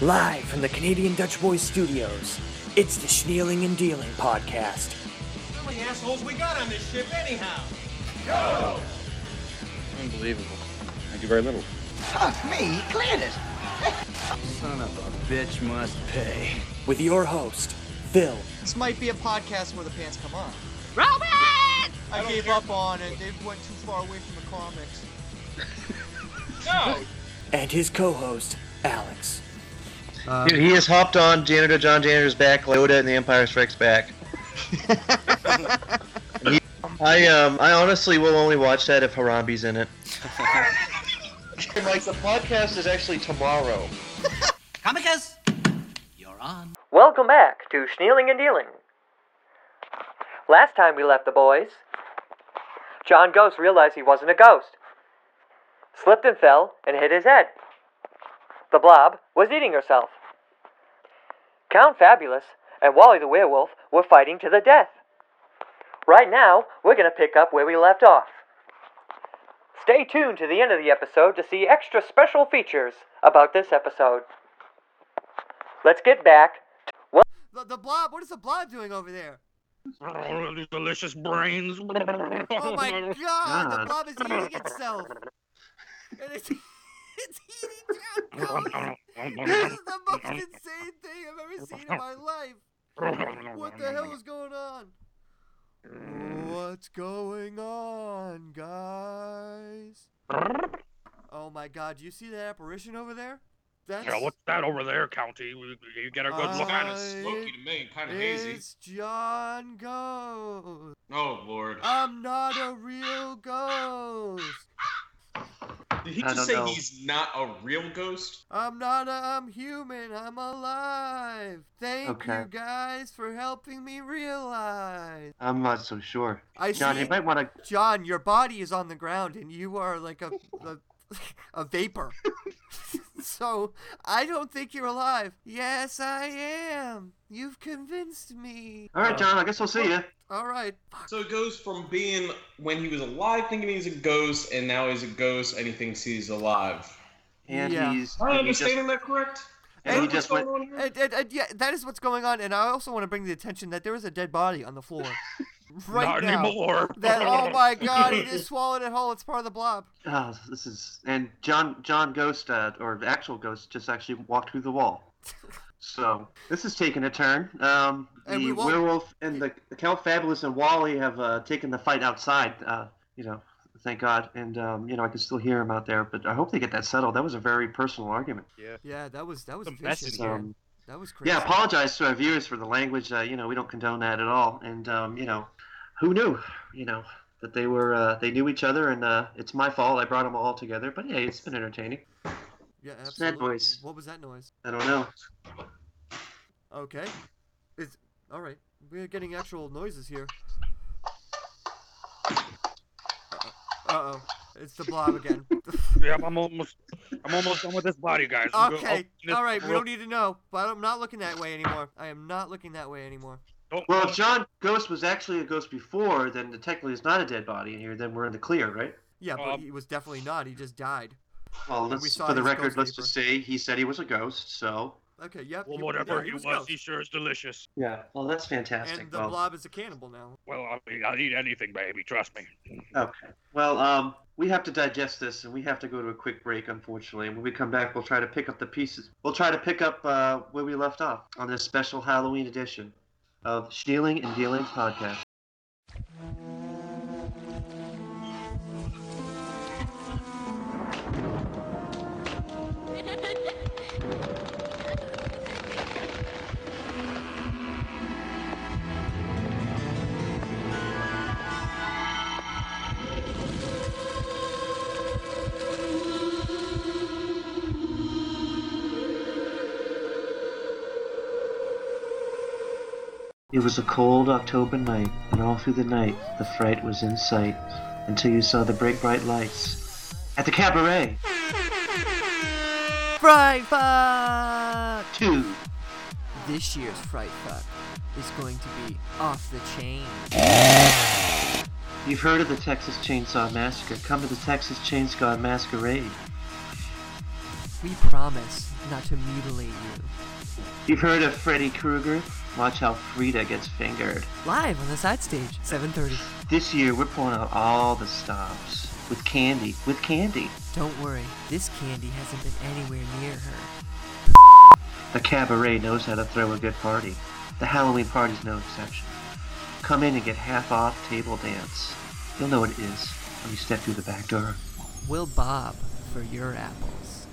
Live from the Canadian Dutch Boys Studios, it's the Snealing and Dealing podcast. How many assholes we got on this ship anyhow? Go! Unbelievable. I do very little. Fuck me, he cleared it. Son of a bitch must pay. With your host, Phil, This might be a podcast where the pants come on. Robin! I, gave up on it. They went too far away from the comics. No! and his co host, Alex. Dude, he has hopped on Janitor John Janitor's back, Yoda, and The Empire Strikes Back. He- I um, I honestly will only watch that if Harambe's in it. like the podcast is actually tomorrow. Comicus, you're on. Welcome back to Snealing and Dealing. Last time we left the boys, John Ghost realized he wasn't a ghost, slipped and fell, and hit his head. The blob was eating herself. Count Fabulous and Wally the werewolf were fighting to the death. Right now, we're going to pick up where we left off. Stay tuned to the end of the episode to see extra special features about this episode. Let's get back to The, the blob. What is the blob doing over there? Oh, these delicious brains. Oh my god! The blob is eating itself. And it's, it's eating John This is the most insane thing I've ever seen in my life. What the hell is going on? What's going on, guys? Oh my god, do you see that apparition over there? That's Yeah, what's that over there, County? You get a good look at it. Smoky to me, kind of hazy. It's John Ghost. Oh, Lord. I'm not a real ghost. Did he I just say know. he's not a real ghost? I'm not a, I'm human. I'm alive. Thank Okay. you guys for helping me realize. I'm not so sure. I John, see, you might want to. John, your body is on the ground and you are like a a, a vapor. so I don't think you're alive. Yes, I am. You've convinced me. All right, John. I guess we'll see you. All right. So it goes from being when he was alive thinking he's a ghost, and now he's a ghost and he thinks he's alive. And Yeah. he's. Am I and just, understanding that correct? and he What's just went. going on here? And, and, and yeah, that is what's going on. And I also want to bring the attention that there is a dead body on the floor right Not now. anymore. That oh my god, he just swallowed it whole. It's part of the blob. Oh, this is and John John Ghost uh, or the actual Ghost just actually walked through the wall. So this is taking a turn. Um, And the we werewolf and the, the Count Fabulous and Wally have uh, taken the fight outside. Uh, you know, thank God. And um, you know, I can still hear him out there. But I hope they get that settled. That was a very personal argument. Yeah, Yeah, that was that was Some mess vicious. in. Um, That was crazy. yeah, apologize to our viewers for the language. Uh, you know, we don't condone that at all. And um, you know, who knew? You know that they were uh, they knew each other, and uh, it's my fault. I brought them all together. But hey, it's been entertaining. Yeah, What's that noise? What was that noise? I don't know. Okay. It's all right. We're getting actual noises here. Uh oh. It's the blob again. Yeah, I'm almost, I'm almost done with this body, guys. I'm okay. open All right. We don't need to know. But I'm not looking that way anymore. I am not looking that way anymore. Don't- Well, if John Ghost was actually a ghost before, then technically it's not a dead body in here. Then we're in the clear, right? Yeah, but Um, he was definitely not. He just died. Well, we let's, saw for the record, let's vapor. just say he said he was a ghost. So Okay. Yep. Well, he- whatever yeah, he was, ghost. he sure is delicious. yeah. Well, that's fantastic. And the well, blob is a cannibal now. Well, I mean, I'll eat anything, baby. Trust me. okay. Well, um, we have to digest this, and we have to go to a quick break, unfortunately. And when we come back, we'll try to pick up the pieces. We'll try to pick up uh, where we left off on this special Halloween edition of Snealing and Dealing podcast. It was a cold October night, and all through the night the fright was in sight, until you saw the bright bright lights at the cabaret. Fright Fuck! Two. This year's Fright Fuck is going to be off the chain. You've heard of the Texas Chainsaw Massacre. Come to the Texas Chainsaw Masquerade. We promise not to mutilate you. You've heard of Freddy Krueger? Watch how Frida gets fingered. Live on the side stage, 7:30. This year, we're pulling out all the stops. With candy. With candy. Don't worry, this candy hasn't been anywhere near her. The cabaret knows how to throw a good party. The Halloween party's no exception. Come in and get half off table dance. You'll know what it is when you step through the back door. We'll bob for your apples.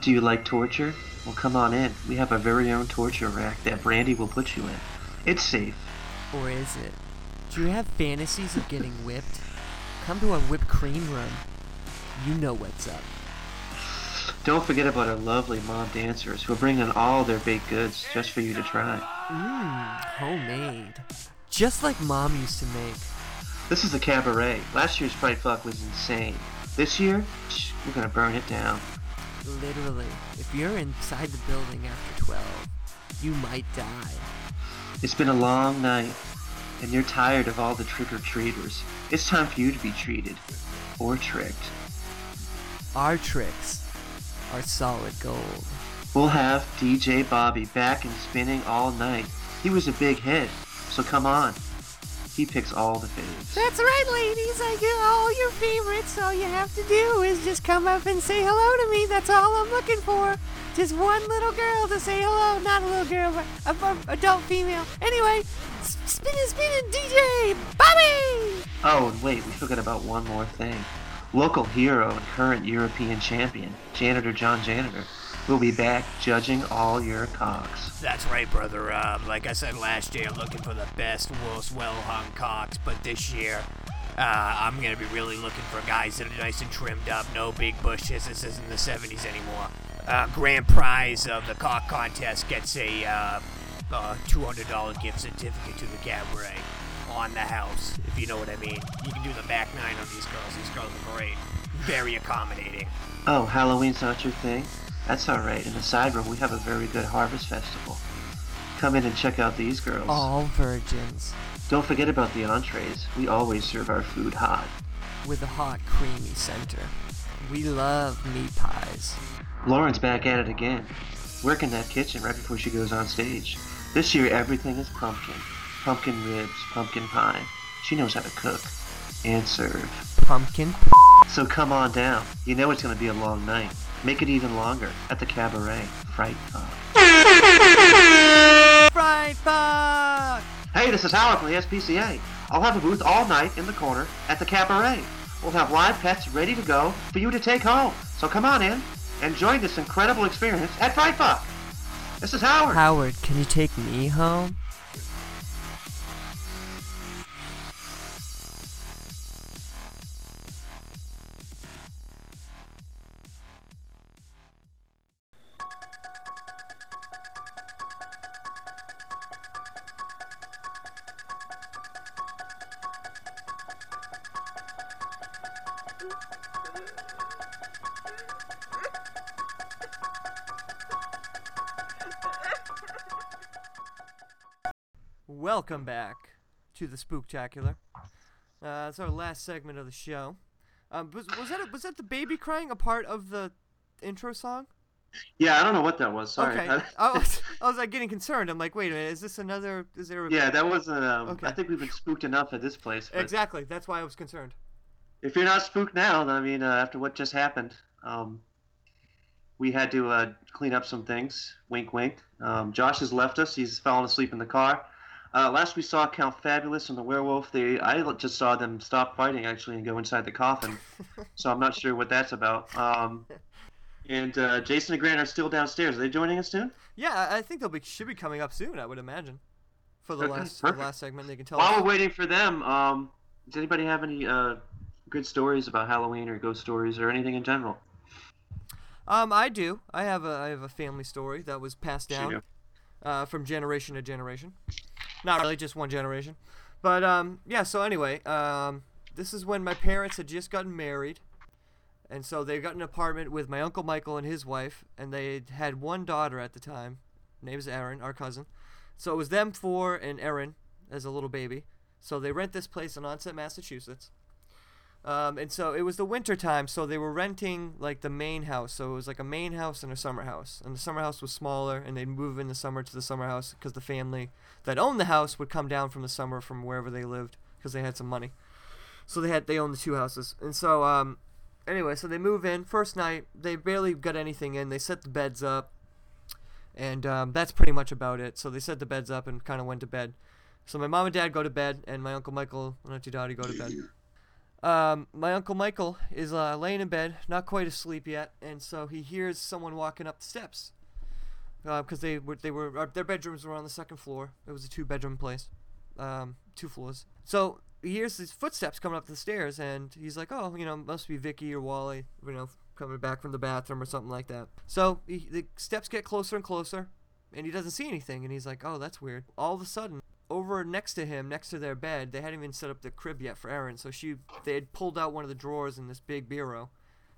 Do you like torture? Well, come on in. We have our very own torture rack that Brandy will put you in. It's safe. Or is it? Do you have fantasies of getting whipped? Come to our whipped cream room. You know what's up. Don't forget about our lovely mom dancers who are bringing all their baked goods just for you to try. Mmm, homemade. Just like mom used to make. This is the cabaret. Last year's Fright Fuck was insane. This year, shh, we're gonna burn it down. Literally, if you're inside the building after 12, you might die. It's been a long night, and you're tired of all the trick-or-treaters. It's time for you to be treated. Or tricked. Our tricks are solid gold. We'll have DJ Bobby back and spinning all night. He was a big hit, so come on. He picks all the faves. That's right, ladies. I get all your favorites. All you have to do is just come up and say hello to me. That's all I'm looking for. Just one little girl to say hello. Not a little girl, but a, a adult female. Anyway, spinning, spinning, DJ Bobby. Oh, and wait, we forgot about one more thing. Local hero and current European champion, Janitor John Janitor, will be back judging all your cocks. That's right, brother. Um, like I said last year, looking for the best, most well-hung cocks, but this year, uh, I'm gonna be really looking for guys that are nice and trimmed up, no big bushes. This isn't the 70s anymore. Uh, grand prize of the cock contest gets a uh, uh, $200 gift certificate to the cabaret on the house, if you know what I mean. You can do the back nine on these girls. These girls are great, very accommodating. Oh, Halloween's not your thing? That's alright. In the side room, we have a very good harvest festival. Come in and check out these girls. All virgins Don't forget about the entrees. We always serve our food hot. with a hot, creamy center. We love meat pies. Lauren's back at it again, working that kitchen right before she goes on stage. This year, everything is pumpkin. Pumpkin ribs, pumpkin pie. She knows how to cook and serve. Pumpkin. So come on down. You know it's going to be a long night. Make it even longer at the cabaret. Fright Fuck. Fright fuck! Hey, this is Howard from the SPCA. I'll have a booth all night in the corner at the cabaret. We'll have live pets ready to go for you to take home. So come on in and join this incredible experience at Fright Fuck. This is Howard. Howard, can you take me home? Welcome back to the Spooktacular. Uh, it's our last segment of the show. Um, was, was that a, was that the baby crying a part of the intro song? Yeah, I don't know what that was. Sorry. Okay. I was, I was like getting concerned. I'm like, wait a minute, is this another? Is there? A... yeah, that wasn't. Um, Okay. I think we've been spooked enough at this place. But Exactly. That's why I was concerned. if you're not spooked now, I mean, uh, after what just happened, um, we had to uh, clean up some things. Wink, wink. Um, Josh has left us. He's fallen asleep in the car. Uh, last we saw Count Fabulous and the werewolf. They, I just saw them stop fighting actually and go inside the coffin. so I'm not sure what that's about. Um, and uh, Jason and Grant are still downstairs. Are they joining us soon? Yeah, I think they'll be should be coming up soon. I would imagine. For the Okay, last the last segment, they can tell. While us. we're waiting for them, um, does anybody have any uh, good stories about Halloween or ghost stories or anything in general? Um, I do. I have a I have a family story that was passed down uh, from generation to generation. Not really, just one generation. But um, yeah. So anyway, um, this is when my parents had just gotten married, and so they got an apartment with my uncle Michael and his wife, and they had one daughter at the time. Name's Erin, our cousin. So it was them four and Erin as a little baby. So they rent this place in Onset, Massachusetts. Um, and so it was the winter time, so they were renting like the main house. So it was like a main house and a summer house. And the summer house was smaller, and they'd move in the summer to the summer house because the family that owned the house would come down from the summer from wherever they lived because they had some money. So they had they owned the two houses, and so um, anyway, so they move in first night. They barely got anything in. They set the beds up, and um, that's pretty much about it. So they set the beds up and kind of went to bed. So my mom and dad go to bed, and my uncle Michael and auntie Dottie go to bed. Um, my uncle Michael is uh, laying in bed, not quite asleep yet, and so he hears someone walking up the steps. Because they were, they were, uh, their bedrooms were on the second floor. It was a two-bedroom place, um, two floors. So he hears these footsteps coming up the stairs, and he's like, "Oh, you know, must be Vicky or Wally, you know, coming back from the bathroom or something like that." So he, the steps get closer and closer, and he doesn't see anything, and he's like, "Oh, that's weird." All of a sudden, over next to him, next to their bed, they hadn't even set up the crib yet for Erin, so she they had pulled out one of the drawers in this big bureau,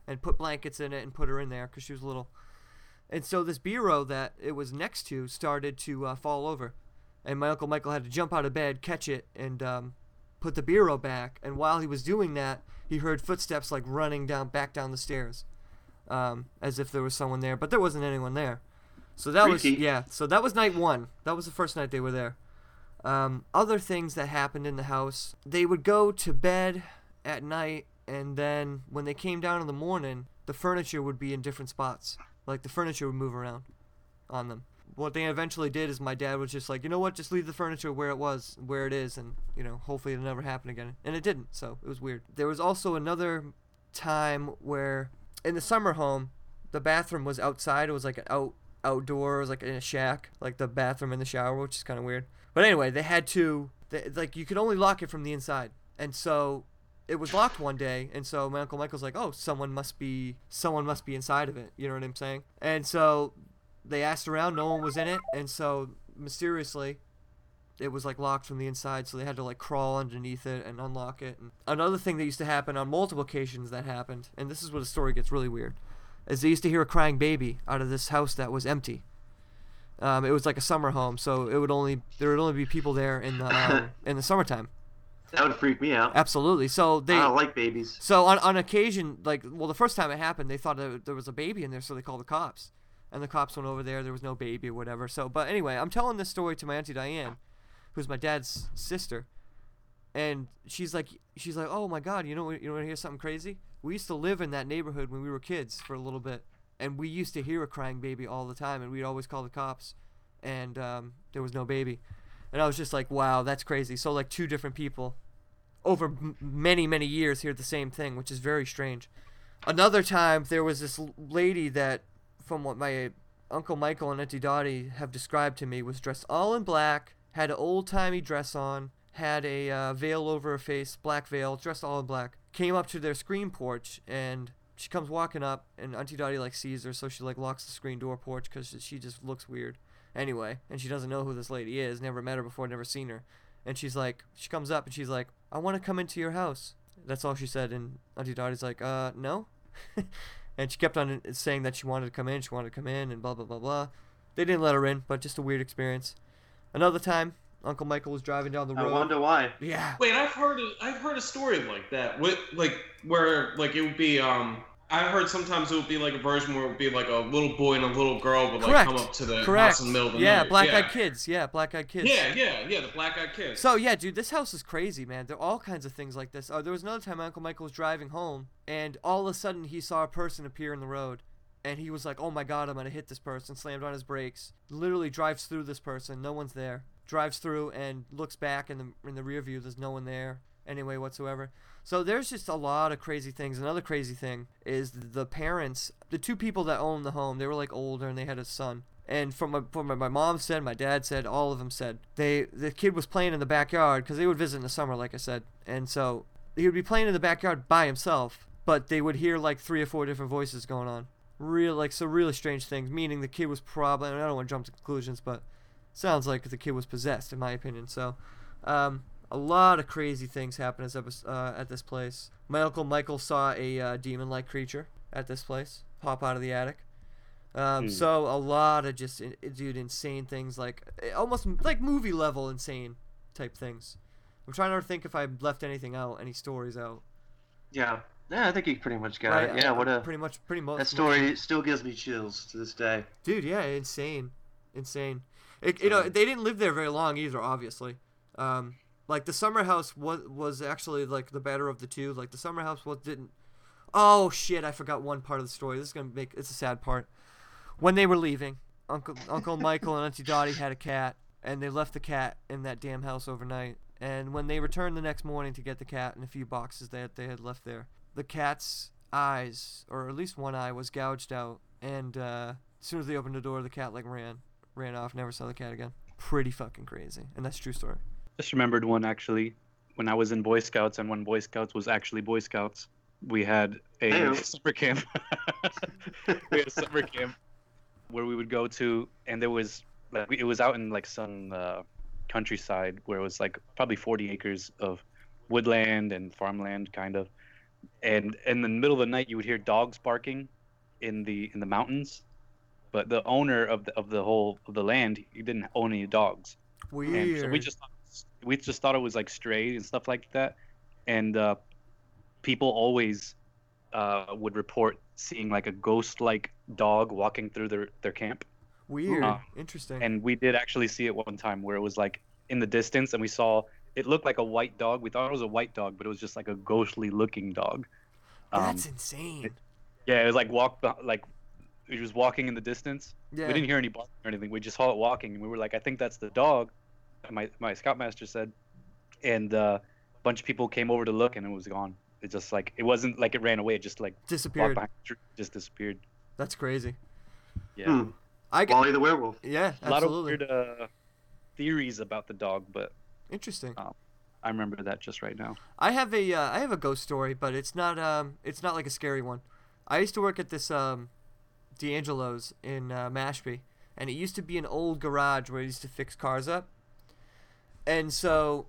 and put blankets in it and put her in there because she was little. And so this bureau that it was next to started to uh, fall over, and my uncle Michael had to jump out of bed, catch it, and um, put the bureau back. And while he was doing that, he heard footsteps like running down back down the stairs, um, as if there was someone there, but there wasn't anyone there. So that was yeah. So that was night one. That was the first night they were there. Um, other things that happened in the house, they would go to bed at night, and then when they came down in the morning, the furniture would be in different spots. Like the furniture would move around on them. What they eventually did is my dad was just like, you know what, just leave the furniture where it was, where it is, and you know, hopefully it'll never happen again. And it didn't, so it was weird. There was also another time where in the summer home, the bathroom was outside. It was like an out outdoor, it was like in a shack, like the bathroom and the shower, which is kind of weird. But anyway, they had to, they, like, you could only lock it from the inside, and so it was locked one day, and so my uncle Michael's like, "Oh, someone must be, someone must be inside of it." You know what I'm saying? And so they asked around, no one was in it, and so mysteriously, it was like locked from the inside, so they had to like crawl underneath it and unlock it. And another thing that used to happen on multiple occasions that happened, and this is where the story gets really weird, is they used to hear a crying baby out of this house that was empty. Um, it was like a summer home, so it would only there would only be people there in the uh, in the summertime. That would freak me out. Absolutely. So they I don't like babies. so on, on occasion, like, well, the first time it happened, they thought that there was a baby in there, so they called the cops. And the cops went over there. There was no baby or whatever. So, but anyway, I'm telling this story to my auntie Diane, who's my dad's sister, and she's like, she's like, oh my god, you know, you want to hear something crazy? We used to live in that neighborhood when we were kids for a little bit, and we used to hear a crying baby all the time, and we'd always call the cops, and um, there was no baby. And I was just like, wow, that's crazy. So like two different people over m- many many years hear the same thing, which is very strange. Another time there was this lady that, from what my uncle Michael and auntie Dottie have described to me, was dressed all in black, had an old timey dress on, had a uh, veil over her face, black veil, dressed all in black. Came up to their screen porch and she comes walking up, and auntie Dottie like sees her, so she like locks the screen door porch because she just looks weird. Anyway, and she doesn't know who this lady is, never met her before, never seen her. And she's like, she comes up and she's like, I want to come into your house. That's all she said. And Auntie Dottie's like, uh, no. and she kept on saying that she wanted to come in, she wanted to come in, and blah, blah, blah, blah. They didn't let her in, but just a weird experience. Another time, Uncle Michael was driving down the road. I wonder why. Yeah. Wait, I've heard a, I've heard a story like that. With like where like it would be um I heard sometimes it would be like a version where it would be like a little boy and a little girl would like Correct. come up to the Correct. house in the middle of the yeah, night. black yeah. eyed kids. Yeah, black eyed kids. Yeah, yeah, yeah, the black eyed kids. So yeah, dude, this house is crazy, man. There are all kinds of things like this. Oh, there was another time Uncle Michael was driving home, and all of a sudden he saw a person appear in the road, and he was like, "Oh my God, I'm gonna hit this person!" Slammed on his brakes. Literally drives through this person. No one's there. Drives through and looks back in the in the rear view. There's no one there anyway whatsoever. So there's just a lot of crazy things. Another crazy thing is the parents, the two people that owned the home. They were like older and they had a son. And from my, from my mom said, my dad said, all of them said they the kid was playing in the backyard because they would visit in the summer, like I said, and so he would be playing in the backyard by himself, but they would hear like three or four different voices going on, real like so really strange things. Meaning the kid was probably I don't want to jump to conclusions, but sounds like the kid was possessed in my opinion. So, um, a lot of crazy things happen as epi- uh, at this place. My uncle Michael saw a uh, demon-like creature at this place pop out of the attic. Um, Hmm. So a lot of just dude insane things like eh, almost like movie level insane type things. I'm trying to think if I left anything out, any stories out. Yeah. Yeah, I think he pretty much got Right, it. Yeah, I- what a pretty much, pretty much. that story still gives me chills to this day. Dude, yeah, insane, insane. It, you know, they didn't live there very long either. Obviously, um, like the summer house was was actually like the better of the two. Like the summer house was didn't. Oh shit! I forgot one part of the story. This is gonna make it's a sad part. When they were leaving, Uncle Uncle Michael and Auntie Dottie had a cat, and they left the cat in that damn house overnight. And when they returned the next morning to get the cat and a few boxes that they had left there, the cat's eyes, or at least one eye, was gouged out. And uh, as soon as they opened the door, the cat like ran, ran off. Never saw the cat again. Pretty fucking crazy, and that's a true story. Just remembered one actually when I was in Boy Scouts and when Boy Scouts was actually Boy Scouts. We had a Hey-o. summer camp. we had a summer camp where we would go to, and there was like it was out in like some uh, countryside where it was like probably 40 acres of woodland and farmland kind of, and in the middle of the night you would hear dogs barking in the in the mountains, but the owner of the of the whole of the land he didn't own any dogs. Weird. And so we just we just thought it was like stray and stuff like that, and uh, people always uh, would report seeing like a ghost-like dog walking through their their camp. Weird. Uh, Interesting. And we did actually see it one time where it was like in the distance, and we saw it looked like a white dog. We thought it was a white dog, but it was just like a ghostly-looking dog. Um, That's insane. yeah, it was like walk beh- like it was walking in the distance. Yeah. We didn't hear any barking or anything. We just saw it walking, and we were like, I think that's the dog. My my scoutmaster said, and uh, a bunch of people came over to look, and it was gone. It just like it wasn't like it ran away. It just like Disappeared. behind the tree, just disappeared. That's crazy. Yeah, Hmm. I got, Wally the werewolf. yeah, a lot of weird uh, theories about the dog, but Interesting. I remember that just right now. I have a uh, I have a ghost story, but it's not um it's not like a scary one. I used to work at this um D'Angelo's in uh, Mashpee, and it used to be an old garage where I used to fix cars up. And so,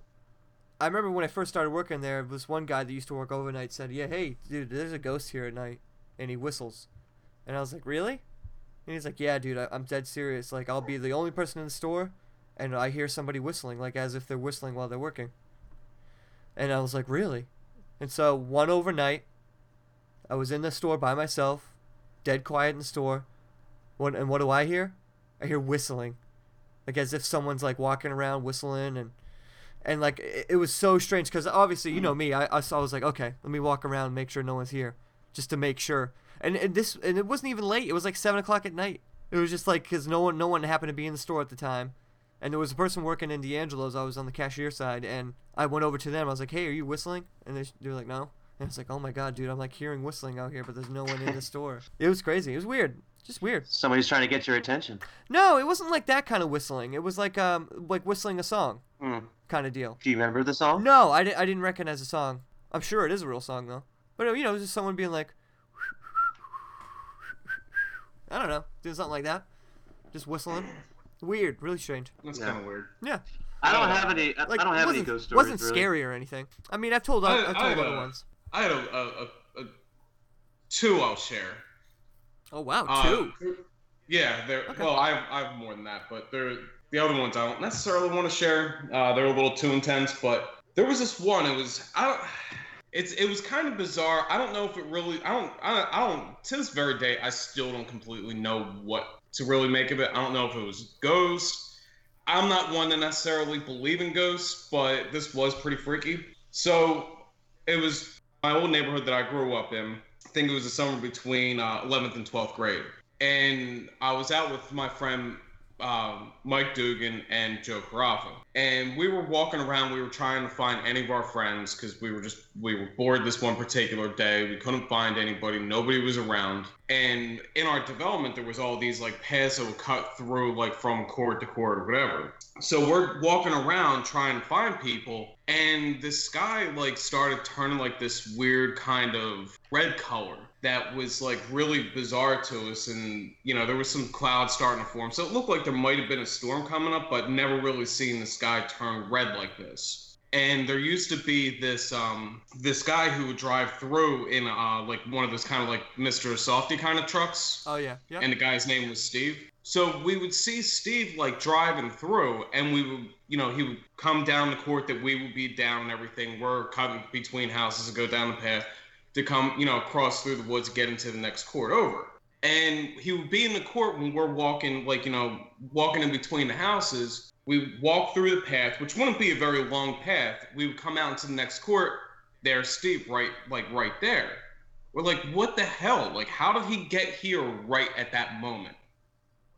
I remember when I first started working there, this one guy that used to work overnight said, "Yeah, hey, dude, there's a ghost here at night," and he whistles, and I was like, "Really?" And he's like, "Yeah, dude, I- I'm dead serious. Like, I'll be the only person in the store, and I hear somebody whistling, like as if they're whistling while they're working." And I was like, really? And so one overnight, I was in the store by myself, dead quiet in the store. What and what do I hear? I hear whistling, like as if someone's like walking around whistling and and like it, it was so strange because obviously you know me, I, I I was like, okay, let me walk around, make sure no one's here, just to make sure. And, and this and it wasn't even late. It was like seven o'clock at night. It was just like because no one no one happened to be in the store at the time and there was a person working in D'Angelo's. I was on the cashier side, and I went over to them. I was like, "Hey, are you whistling?" And they, they were like, "No." And it's like, "Oh my god, dude! I'm like hearing whistling out here, but there's no one in the store." It was crazy. It was weird. Just weird. Somebody's trying to get your attention. No, it wasn't like that kind of whistling. It was like um like whistling a song Hmm. kind of deal. Do you remember the song? No, I, di- I didn't recognize the song. I'm sure it is a real song though. But you know, it was just someone being like, I don't know, doing something like that, just whistling. Weird, really strange. That's Yeah. kind of weird. Yeah. I don't have any. I, Like, I don't have any ghost stories. It wasn't really. scary or anything. I mean, I've told I- I've I, told other uh, ones. I had a, a, a, a two I'll share. Oh wow, Uh, two. Yeah, they're Okay. well. I have, I have more than that, but they're the other ones I don't necessarily want to share. Uh, they're a little too intense, but there was this one. It was I don't. It's it was kind of bizarre. I don't know if it really. I don't. I, I don't. To this very day, I still don't completely know what to really make of it. I don't know if it was ghosts. I'm not one to necessarily believe in ghosts, but this was pretty freaky. So it was my old neighborhood that I grew up in. I think it was the summer between uh, 11th and 12th grade. And I was out with my friend um, Mike Dugan and Joe Carafa. And we were walking around. We were trying to find any of our friends because we were just, we were bored this one particular day. We couldn't find anybody. Nobody was around. And in our development, there was all these like paths that would cut through like from court to court or whatever. So we're walking around trying to find people, and this sky like started turning like this weird kind of red color that was like really bizarre to us. And you know, there was some clouds starting to form, so it looked like there might have been a storm coming up, but never really seen the sky turn red like this. And there used to be this um this guy who would drive through in uh like one of those kind of like Mr. Softee kind of trucks Oh yeah, yeah. and the guy's name was Steve. So we would see Steve like driving through, and we would, you know, he would come down the court that we would be down and everything. We're cutting between houses and go down the path. To come, you know, cross through the woods, get into the next court over. And he would be in the court when we're walking, like, you know, walking in between the houses. We walk through the path, which wouldn't be a very long path. We would come out into the next court. There's Steve right, like, right there. We're like, what the hell? Like, how did he get here right at that moment?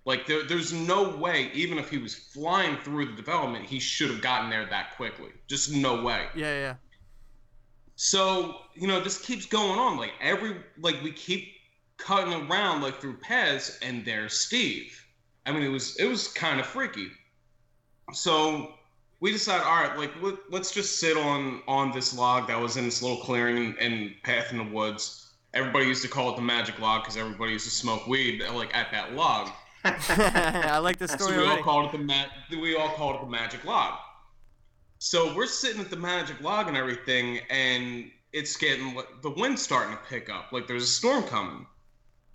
Like, there, there's no way, even if he was flying through the development, he should have gotten there that quickly. Just no way. Yeah, yeah. So, you know, this keeps going on. Like every like we keep cutting around like through Pez and there's Steve. I mean it was it was kind of freaky. So we decided, all right, like let, let's just sit on on this log that was in this little clearing and path in the woods. Everybody used to call it the magic log because everybody used to smoke weed like at that log. I like the So story we all called it the ma- we all called it the magic log. So we're sitting at the magic log and everything, and it's getting the wind's starting to pick up. Like there's a storm coming,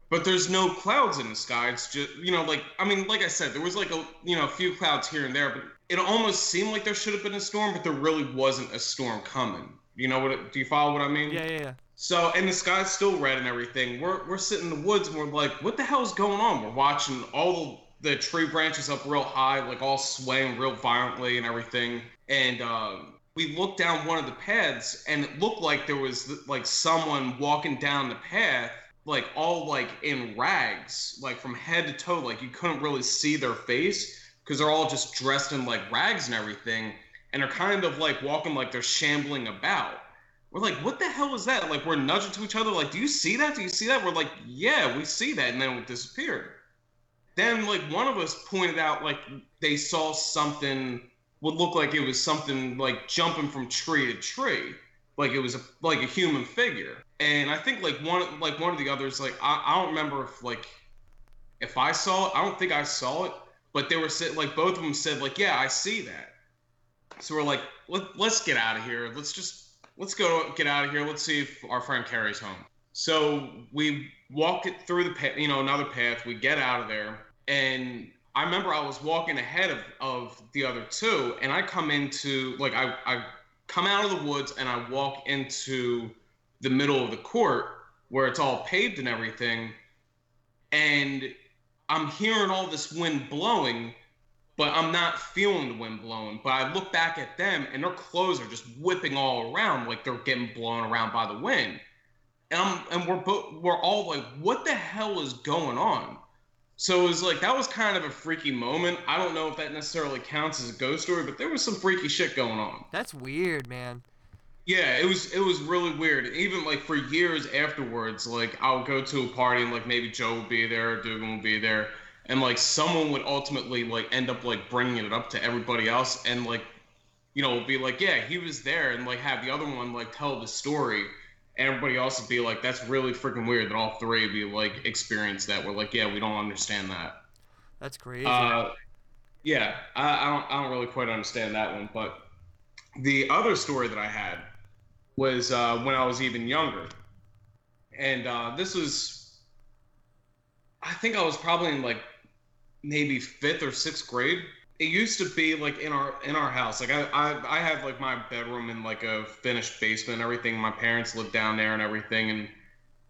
but there's no clouds in the sky. It's just you know, like I mean, like I said, there was like a you know a few clouds here and there, but it almost seemed like there should have been a storm, but there really wasn't a storm coming. You know what? Do you follow what I mean? Yeah, yeah, yeah. So, and the sky's still red and everything. We're we're sitting in the woods and we're like, what the hell's going on? We're watching all the tree branches up real high, like all swaying real violently and everything. And um, we looked down one of the paths, and it looked like there was like someone walking down the path, like all like in rags, like from head to toe. Like you couldn't really see their face because they're all just dressed in like rags and everything, and they're kind of like walking like they're shambling about. We're like, what the hell is that? Like, we're nudging to each other, like, do you see that? Do you see that? We're like, yeah, we see that. And then it disappeared. Then, like, one of us pointed out, like, they saw something, would look like it was something, like, jumping from tree to tree. Like, it was a, like a human figure. And I think, like, one, like, one of the others, like, I, I don't remember if, like, if I saw it, I don't think I saw it, but they were, sa- like, both of them said, like, yeah, I see that. So we're like, Let, let's get out of here. Let's just let's go get out of here. Let's see if our friend Carrie's home. So we walk it through the path, you know, another path. We get out of there, and I remember I was walking ahead of, of the other two, and I come into like I I come out of the woods and I walk into the middle of the court where it's all paved and everything, and I'm hearing all this wind blowing, but I'm not feeling the wind blowing. But I look back at them and their clothes are just whipping all around like they're getting blown around by the wind. And I'm and we're both we're all like, what the hell is going on? So it was like that was kind of a freaky moment. I don't know if that necessarily counts as a ghost story, but there was some freaky shit going on. That's weird, man. Yeah, it was it was really weird. Even like for years afterwards, like I would go to a party and like maybe Joe would be there, Dugan would be there, and like someone would ultimately like end up like bringing it up to everybody else, and like you know be like, yeah, he was there, and like have the other one like tell the story, everybody else would be like, that's really freaking weird that all three of you like experienced that. We're like, yeah, we don't understand that. That's crazy. Uh, yeah, I, I don't I don't really quite understand that one, but the other story that I had was uh, when I was even younger, and uh, this was I think I was probably in like maybe fifth or sixth grade. It used to be like in our in our house. Like I I, I had like my bedroom in like a finished basement and everything. My parents lived down there and everything, and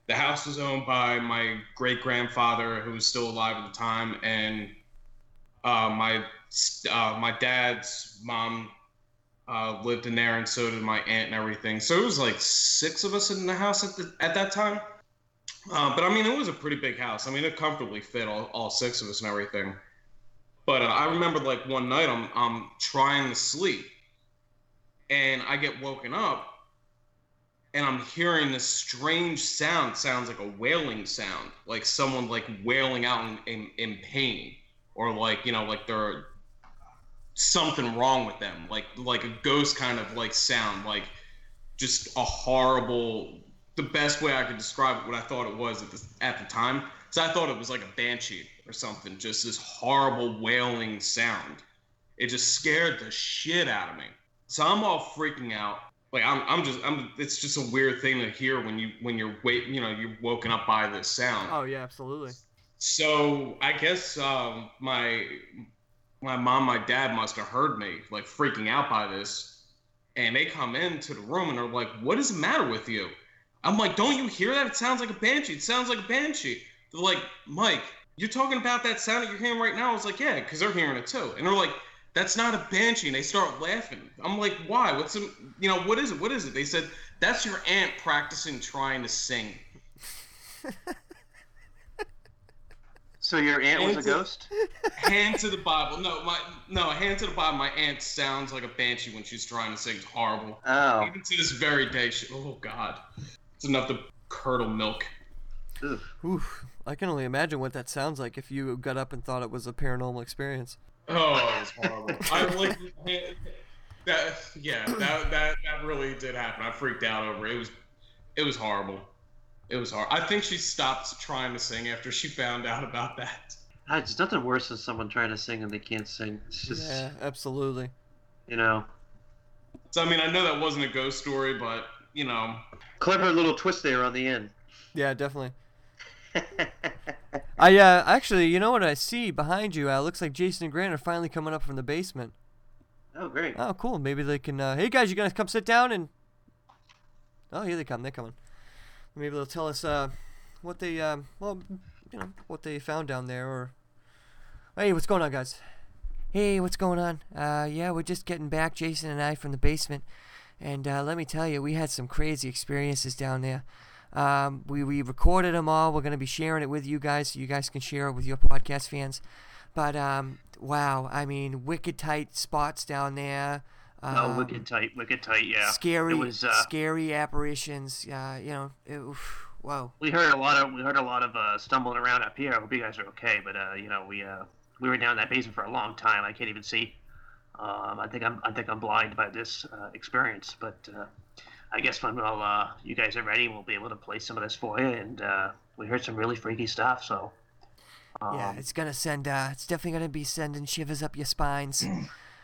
the house was owned by my great grandfather who was still alive at the time, and uh, my uh, my dad's mom uh, lived in there, and so did my aunt and everything. So it was like six of us in the house at the, at that time. Uh, but I mean, it was a pretty big house. I mean, it comfortably fit all, all six of us and everything. But uh, I remember like one night I'm I'm trying to sleep, and I get woken up, and I'm hearing this strange sound. Sounds like a wailing sound, like someone like wailing out in, in, in pain, or like you know like they're something wrong with them, like like a ghost kind of like sound, like just a horrible. The best way I could describe it, what I thought it was at the, at the time, so I thought it was like a banshee or something, just this horrible wailing sound. It just scared the shit out of me. So I'm all freaking out. Like I'm, I'm just, I'm. It's just a weird thing to hear when you, when you're wait, you know, you're woken up by this sound. oh yeah, absolutely. So I guess um, my my mom, my dad must have heard me like freaking out by this, and they come into the room and are like, "What is the matter with you?" I'm like, don't you hear that? It sounds like a banshee. It sounds like a banshee. They're like, Mike, you're talking about that sound that you're hearing right now. I was like, yeah, because they're hearing it too. And they're like, that's not a banshee. And they start laughing. I'm like, why? What's the, you know, what is it? What is it? They said, that's your aunt practicing trying to sing. So your aunt was a Aunt's a- ghost? hand to the Bible. No, my no, hand to the Bible. My aunt sounds like a banshee when she's trying to sing. It's horrible. Oh. Even to this very day, she, oh god, it's enough to curdle milk. Ugh. Oof. I can only imagine what that sounds like if you got up and thought it was a paranormal experience. Oh, it was horrible. I like that. Yeah, that that that really did happen. I freaked out over it. It was it was horrible. It was hard. I think she stopped trying to sing after she found out about that. Ah, It's nothing worse than someone trying to sing and they can't sing. It's just, Yeah, absolutely. you know, So I mean, I know that wasn't a ghost story, but you know, clever little twist there on the end. Yeah, definitely. I uh actually, you know what I see behind you? Uh, looks like Jason and Grant are finally coming up from the basement. Oh, great. Oh, cool. Maybe they can. Uh, hey guys, you gonna come sit down and? Oh, here they come. They're coming. Maybe they'll tell us uh, what they um, well, you know, what they found down there, or. Hey, what's going on, guys? Hey, what's going on? Uh, yeah, we're just getting back, Jason and I, from the basement, and uh, let me tell you, we had some crazy experiences down there. Um, we we recorded them all. We're gonna be sharing it with you guys, so you guys can share it with your podcast fans. But um, wow, I mean, wicked tight spots down there. oh, Um, wicked tight, wicked tight, yeah. Scary, It was, uh, scary apparitions. Uh, you know, it, oof, whoa. we heard a lot of we heard a lot of uh, stumbling around up here. I hope you guys are okay, but uh, you know we uh, we were down in that basement for a long time. I can't even see. Um, I think I'm I think I'm blind by this uh, experience, but uh, I guess when we'll, uh, you guys are ready, we'll be able to play some of this for you. And uh, we heard some really freaky stuff, so um, yeah, it's gonna send. Uh, it's definitely gonna be sending shivers up your spines,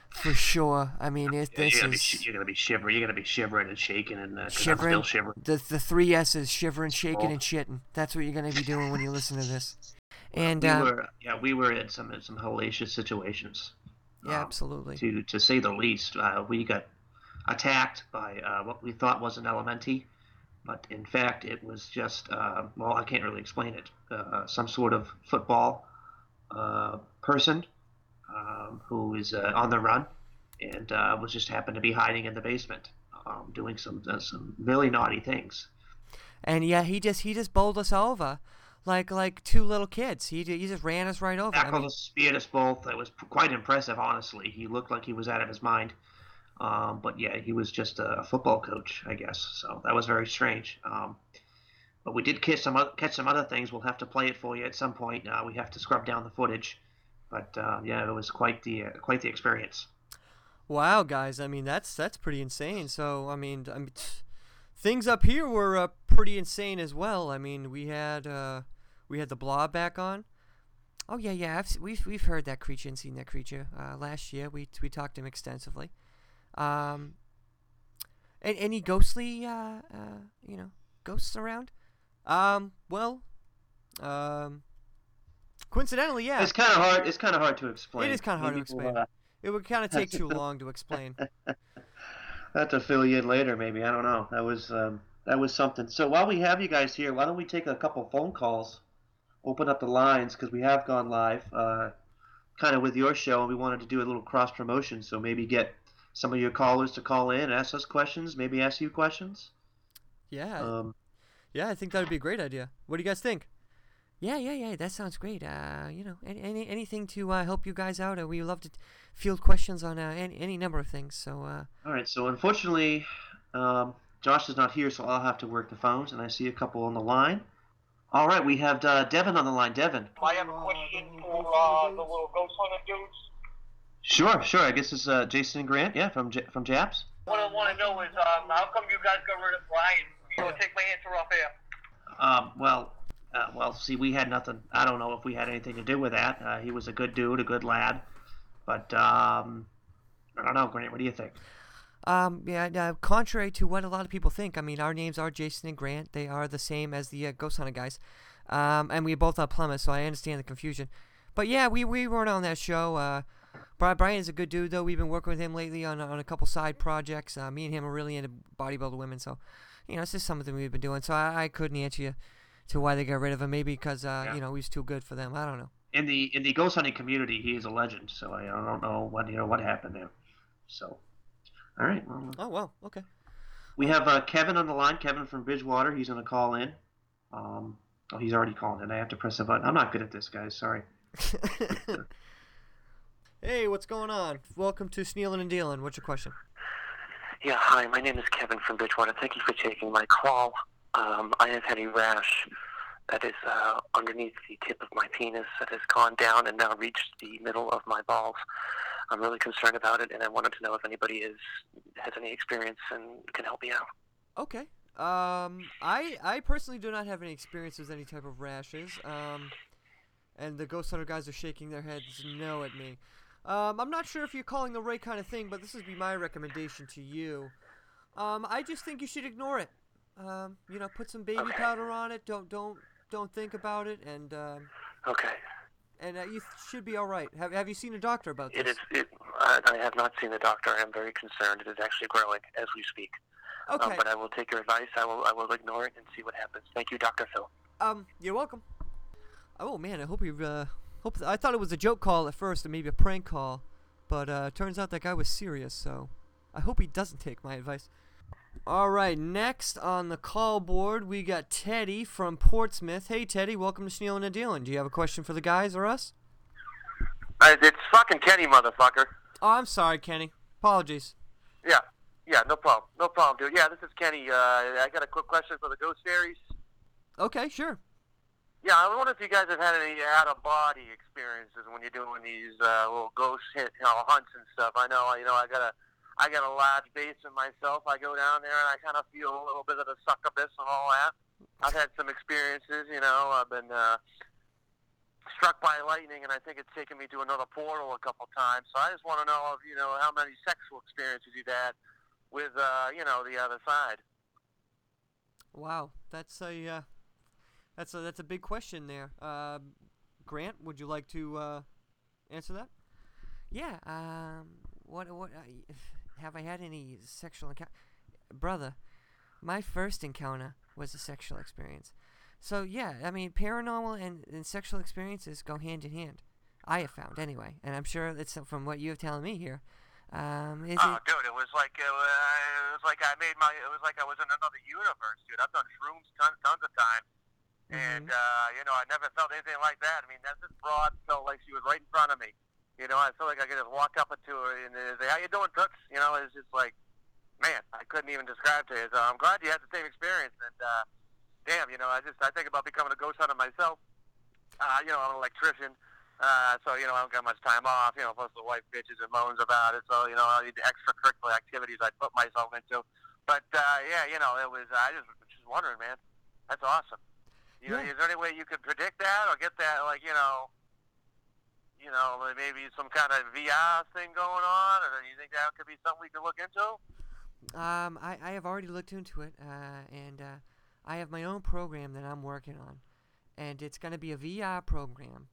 for sure. I mean, it, this you're, be, is sh- you're gonna be shivering. You're gonna be shivering and shaking, and uh, 'cause I'm shivering. still shivering. The the three S's: shivering, shaking, Oh. and shitting. That's what you're gonna be doing when you listen to this. And we uh, were yeah we were in some in some hellacious situations. yeah, um, absolutely. to to say the least. Uh, we got attacked by uh, what we thought was an elementi, but in fact it was just uh, well, I can't really explain it. Uh, some sort of football uh, person um, who is uh, on the run and uh, was just happened to be hiding in the basement, um, doing some uh, some really naughty things. And yeah, he just he just bowled us over, like like two little kids. He he just ran us right over. I Tackled mean, us, speared us both. It was quite impressive, honestly. He looked like he was out of his mind. Um, but yeah, he was just a, football coach, I guess. So that was very strange. Um, but we did catch some oth- catch some other things. We'll have to play it for you at some point. Uh, we have to scrub down the footage. But uh, yeah, it was quite the uh, quite the experience. Wow, guys! I mean, that's that's pretty insane. So, I mean, I mean, things up here were uh, pretty insane as well. I mean, we had uh, we had the blob back on. Oh yeah, yeah. I've, we've we've heard that creature and seen that creature uh, last year. We we talked to him extensively. Um, and any ghostly, uh, uh, you know, ghosts around? Um, well, um, coincidentally, yeah. It's kind of hard. It's kind of hard to explain. It is kind of hard to Maybe we'll, explain. uh, It would kind of take too long to explain. have to fill you in later, maybe. I don't know. That was um, that was something. So while we have you guys here, why don't we take a couple phone calls, open up the lines because we have gone live, uh, kind of with your show, and we wanted to do a little cross promotion. So maybe get some of your callers to call in, ask us questions, maybe ask you questions. Yeah. Um, Yeah, I think that would be a great idea. What do you guys think? Yeah, yeah, yeah. That sounds great. Uh, you know, any, any anything to uh, help you guys out. Uh, we love to field questions on uh, any, any number of things. So, uh, all right. So unfortunately, um, Josh is not here, so I'll have to work the phones, and I see a couple on the line. All right, we have uh, Devin on the line. Devin. I have a question for uh, the little ghost hunter dudes. Sure, sure. I guess it's uh, Jason and Grant. Yeah, from J- from Japs. What I want to know is, um, how come you guys got rid of Brian? You know, take my answer off air. Um, well, uh, well, see, we had nothing. I don't know if we had anything to do with that. Uh, he was a good dude, a good lad, but um, I don't know, Grant. What do you think? um, yeah. Uh, contrary to what a lot of people think, I mean, our names are Jason and Grant. They are the same as the uh, Ghost Hunter guys, um, and we both are plumbers, so I understand the confusion. But yeah, we, we weren't on that show. Uh, Bri- Brian's a good dude, though. We've been working with him lately on on a couple side projects. Uh, me and him are really into bodybuilder women, so you know, it's just something we've been doing. So I, I couldn't answer you to why they got rid of him. Maybe because uh, Yeah. you know he's too good for them. I don't know. In the in the ghost hunting community, he is a legend. So I, I don't know what you know what happened there. So, all right. Well, Oh well, okay. we have uh, Kevin on the line. Kevin from Bridgewater. He's going to call in. Um, oh, he's already calling in. I have to press a button. I'm not good at this, guys. Sorry. hey, what's going on? Welcome to Snealing and Dealing. What's your question? Yeah, hi, my name is Kevin from Bridgewater. Thank you for taking my call. Um, I have had a rash that is uh, underneath the tip of my penis that has gone down and now reached the middle of my balls. I'm really concerned about it, and I wanted to know if anybody is has any experience and can help me out. Okay. Um, I I personally do not have any experience with any type of rashes. Um, and the ghost hunter guys are shaking their heads no at me. Um, I'm not sure if you're calling the right kind of thing, but this would be my recommendation to you. Um, I just think you should ignore it. Um, you know, put some baby powder on it. Don't don't don't think about it, and um, Okay. and uh, you should be all right. Have Have you seen a doctor about this? It is. It, I, have not seen a doctor. I am very concerned. It is actually growing as we speak. Um, Okay. but I will take your advice. I will. I will ignore it and see what happens. Thank you, Doctor Phil. Um, you're welcome. Oh man, I hope you uh hope I thought it was a joke call at first or maybe a prank call, but uh turns out that guy was serious, so I hope he doesn't take my advice. All right, next on the call board we got Teddy from Portsmouth. Hey Teddy, welcome to Snealing and Dealing. Do you have a question for the guys or us? Uh, it's fucking Kenny, motherfucker. Oh, I'm sorry, Kenny. Apologies. Yeah, yeah, no problem, no problem, dude. Yeah, this is Kenny. Uh, I got a quick question for the Ghost Fairies. Okay, sure. Yeah, I wonder if you guys have had any out-of-body experiences when you're doing these uh, little ghost hit, you know, hunts and stuff. I know, you know, I got a, I got a large basin myself. I go down there and I kind of feel a little bit of the succubus and all that. I've had some experiences, you know. I've been uh, struck by lightning, and I think it's taken me to another portal a couple times. So I just want to know, if, you know, how many sexual experiences you've had with, uh, you know, the other side. Wow, that's a uh, that's a that's a big question there. Uh, Grant, would you like to uh, answer that? Yeah. Um. What what uh, have I had any sexual encounter? Brother, my first encounter was a sexual experience. So yeah, I mean, paranormal and, and sexual experiences go hand in hand. I have found anyway, and I'm sure it's from what you're telling me here. Um, is oh, it? dude, it was like uh, it was like I made my. It was like I was in another universe, dude. I've done shrooms tons, tons of times, and uh, you know, I never felt anything like that. I mean, that this broad felt like she was right in front of me. You know, I felt like I could just walk up to her and uh, say, "How you doing, Toots?" You know, it's just like, man, I couldn't even describe to you. So I'm glad you had the same experience. And uh, damn, you know, I just I think about becoming a ghost hunter myself. Uh, you know, I'm an electrician. Uh, so, you know, I don't get much time off, you know, plus the wife bitches and moans about it. So, you know, I need the extracurricular activities I'd put myself into. But, uh, yeah, you know, it was, I just just wondering, man. That's awesome. You know, is there any way you could predict that or get that, like, you know, you know, maybe some kind of VR thing going on? Or do you think that could be something we could look into? Um, I, I have already looked into it, uh, and uh, I have my own program that I'm working on, and it's going to be a VR program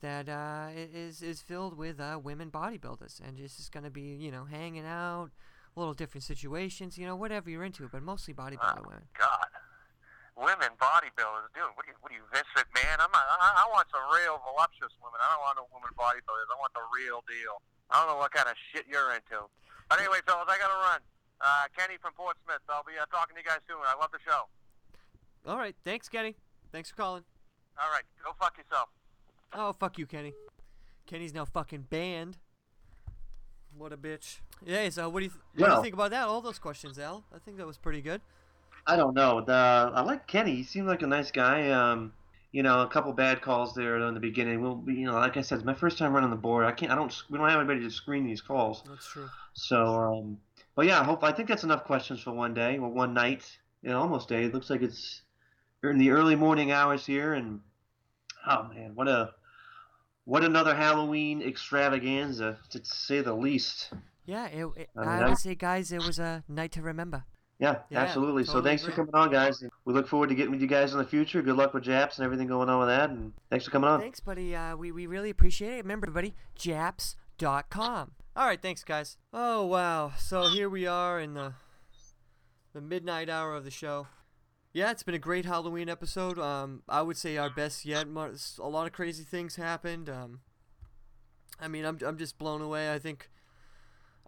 that uh, is is filled with uh, women bodybuilders, and it's just going to be you know hanging out, little different situations, you know whatever you're into, but mostly bodybuilder women. God. Women bodybuilders, dude. What do you, what do you, Vince McMahon? I'm not, I, I want some real voluptuous women. I don't want no women bodybuilders. I want the real deal. I don't know what kind of shit you're into. But anyway, fellas, I gotta run. Uh, Kenny from Portsmouth. I'll be uh, talking to you guys soon. I love the show. All right, thanks, Kenny. Thanks for calling. All right, go fuck yourself. Oh, fuck you, Kenny. Kenny's now fucking banned. What a bitch. Yeah, so what do you th- what do you think about that? All those questions, Al. I think that was pretty good. I don't know. The, I like Kenny. He seemed like a nice guy. Um, you know, a couple bad calls there in the beginning. Well, you know, like I said, it's my first time running the board. I can't. I don't. We don't have anybody to screen these calls. That's true. So, um, but yeah, I hope. I think that's enough questions for one day or one night. You know, almost day. It looks like it's in the early morning hours here, and oh man, what a what another Halloween extravaganza to say the least. Yeah, it, it, I mean, I- would say, guys, it was a night to remember. Yeah, Yeah, absolutely. So totally thanks for coming on, guys. We look forward to getting with you guys in the future. Good luck with Japs and everything going on with that. And thanks for coming on. Thanks, buddy. Uh, we, we really appreciate it. Remember, everybody, japs.com. All right, thanks, guys. Oh, wow. So here we are in the the midnight hour of the show. Yeah, it's been a great Halloween episode. Um, I would say our best yet. A lot of crazy things happened. Um, I mean, I'm I'm just blown away. I think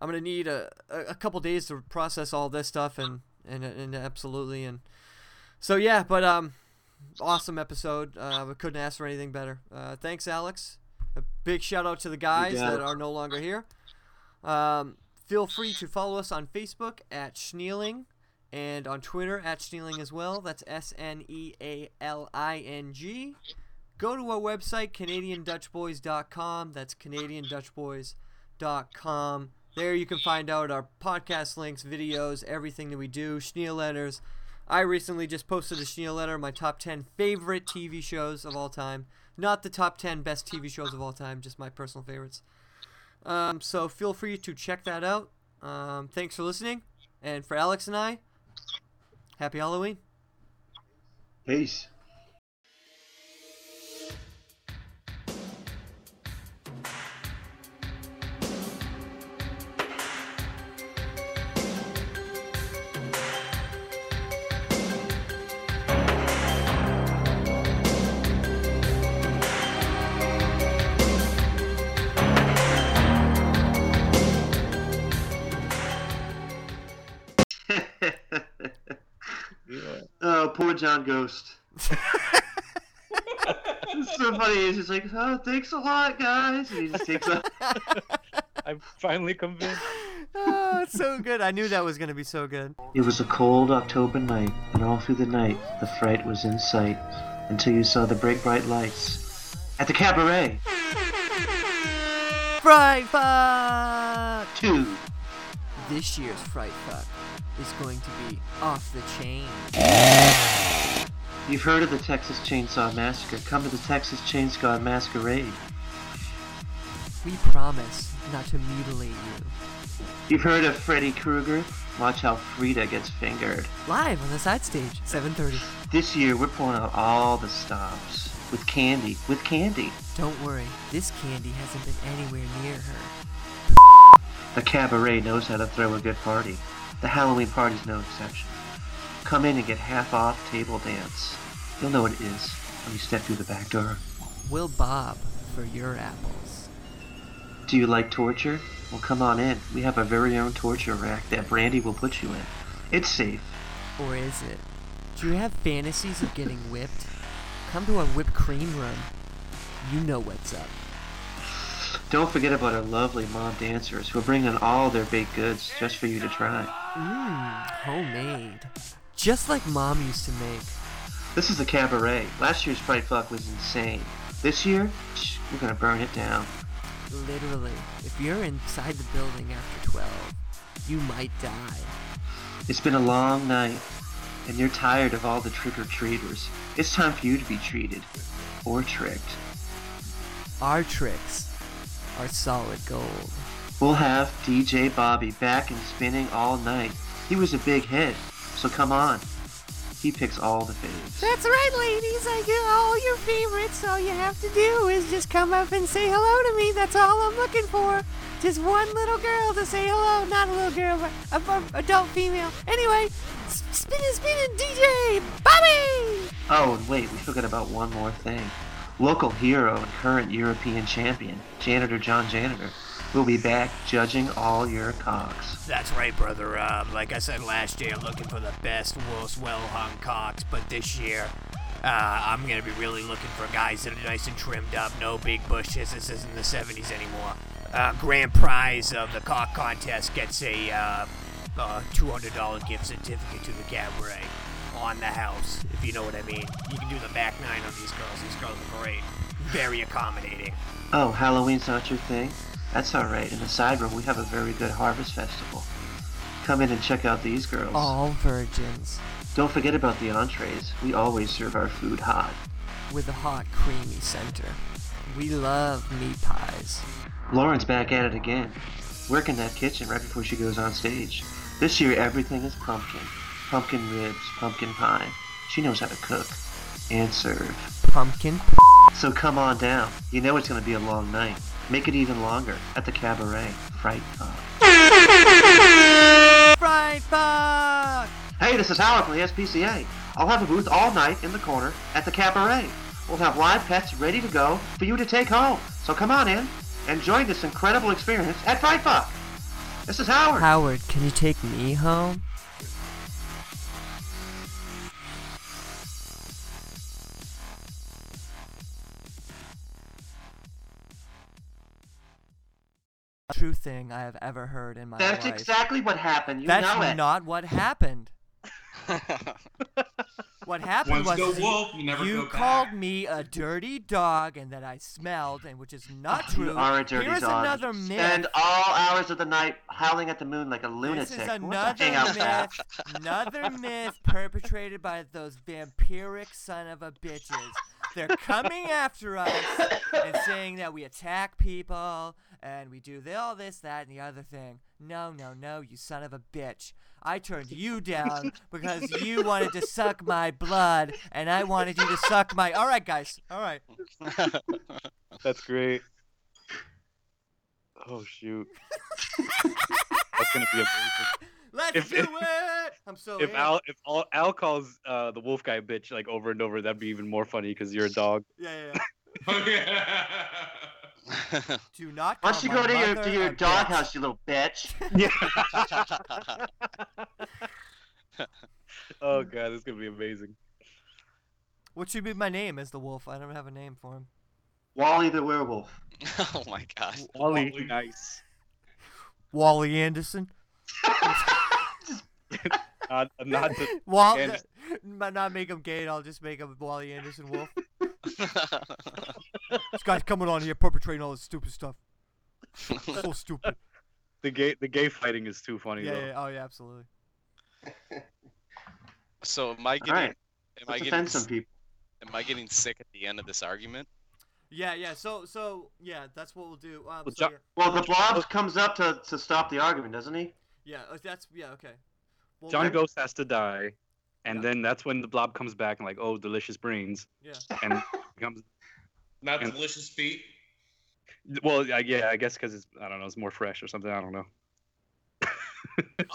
I'm gonna need a, a, couple days to process all this stuff and and and absolutely and so yeah. But um, awesome episode. Uh, we couldn't ask for anything better. Uh, thanks, Alex. A big shout out to the guys that are no longer here. Um, feel free to follow us on Facebook at Snealing and on Twitter at Snealing as well. That's S N E A L I N G. Go to our website, CanadianDutchBoys.com. That's CanadianDutchBoys.com. There you can find out our podcast links, videos, everything that we do, Schneal letters. I recently just posted a Schneal letter, my top 10 favorite TV shows of all time. Not the top 10 best TV shows of all time, just my personal favorites. Um, so feel free to check that out. Um, thanks for listening. And for Alex and I, happy Halloween. Peace. Oh, John Ghost. it's so funny. He's just like, oh, thanks a lot, guys. And he just takes off. I'm finally convinced. oh, it's so good. I knew that was going to be so good. It was a cold October night, and all through the night, the fright was in sight until you saw the bright, bright lights at the cabaret. Fright Fuck! Two. This year's Fright Fuck is going to be off the chain. You've heard of the Texas Chainsaw Massacre. Come to the Texas Chainsaw Masquerade. We promise not to mutilate you. You've heard of Freddy Krueger? Watch how Frida gets fingered. Live on the side stage, 7:30. This year, we're pulling out all the stops. With candy. With candy. Don't worry, this candy hasn't been anywhere near her. The cabaret knows how to throw a good party. The Halloween party's no exception. Come in and get half off table dance. You'll know what it is when you step through the back door. We'll bob for your apples. Do you like torture? Well, come on in. We have our very own torture rack that Brandy will put you in. It's safe. Or is it? Do you have fantasies of getting whipped? Come to our whipped cream room. You know what's up. Don't forget about our lovely mom dancers who are bringing all their baked goods just for you to try. Mmm, homemade. Just like mom used to make. This is the cabaret. Last year's Fright Fuck was insane. This year, shh, we're gonna burn it down. Literally, if you're inside the building after 12, you might die. It's been a long night, and you're tired of all the trick-or-treaters. It's time for you to be treated. Or tricked. Our tricks are solid gold. We'll have DJ Bobby back and spinning all night. He was a big hit, so come on. He picks all the faves. That's right, ladies. I get all your favorites. All you have to do is just come up and say hello to me. That's all I'm looking for. Just one little girl to say hello. Not a little girl, but a, a adult female. Anyway, spinning, spinning, DJ Bobby. Oh, and wait, we forgot about one more thing. Local hero and current European champion, Janitor John Janitor, will be back judging all your cocks. That's right, brother. Um, like I said last year, looking for the best, most well-hung cocks. But this year, uh, I'm gonna be really looking for guys that are nice and trimmed up, no big bushes. This isn't the 70s anymore. Uh, grand prize of the cock contest gets a uh, uh, $200 gift certificate to the cabaret on the house, if you know what I mean. You can do the back nine on these girls. These girls are great, very accommodating. Oh, Halloween's not your thing? That's alright. In the side room, we have a very good harvest festival. Come in and check out these girls. All virgins. Don't forget about the entrees. We always serve our food hot. With a hot, creamy center. We love meat pies. Lauren's back at it again, working that kitchen right before she goes on stage. This year, everything is pumpkin. Pumpkin ribs, pumpkin pie. She knows how to cook and serve. Pumpkin. So come on down. You know it's going to be a long night. Make it even longer at the cabaret. Fright Fuck. Fright Fuck! Hey, this is Howard from the SPCA. I'll have a booth all night in the corner at the cabaret. We'll have live pets ready to go for you to take home. So come on in and join this incredible experience at Fright Fuck. This is Howard. Howard, can you take me home? True thing I have ever heard in my That's life. That's exactly what happened. You That's know it. That's not what happened. What happened Once was go wolf, you never go called back. me a dirty dog and that I smelled, and which is not true. You are a dirty Here's dog. another myth. Spend all hours of the night howling at the moon like a lunatic. This lunatic. is another myth, another myth perpetrated by those vampiric son of a bitches. They're coming after us and saying that we attack people and we do the- all this, that, and the other thing. No, no, no, you son of a bitch. I turned you down because you wanted to suck my blood and I wanted you to suck my. All right, guys. All right. That's great. Oh shoot. That's gonna be amazing. Let's If- do if- it. I'm so If in. Al if Al, Al calls uh, the wolf guy bitch like over and over, that'd be even more funny because you're a dog. Yeah, yeah, Oh, yeah. Yeah. Do not. Why don't you go to your, mother to your doghouse, you little bitch? oh god, this is gonna be amazing. What should be my name as the wolf? I don't have a name for him. Wally the werewolf. oh my gosh. Wally, Wally. nice. Wally Anderson. Not, not the, Wall. and- not make him gay. I'll just make him Wally Anderson Wolf. This guy's coming on here perpetrating all this stupid stuff. so stupid. the gay the gay fighting is too funny Yeah, though. yeah. Oh yeah, absolutely. So am I getting? right, Am Let's getting? some people. Am I getting sick at the end of this argument? Yeah, yeah. So, so yeah, that's what we'll do. Um, Well, so, yeah, Well, the blob comes up to, to stop the argument, doesn't he? yeah, uh, that's yeah. Okay. Well, John Ghost has to die, and Yeah. then that's when the blob comes back and like, oh, delicious brains, Yeah. and becomes Not And- delicious feet. well, I- yeah, I guess because it's I don't know, it's more fresh or something. I don't know.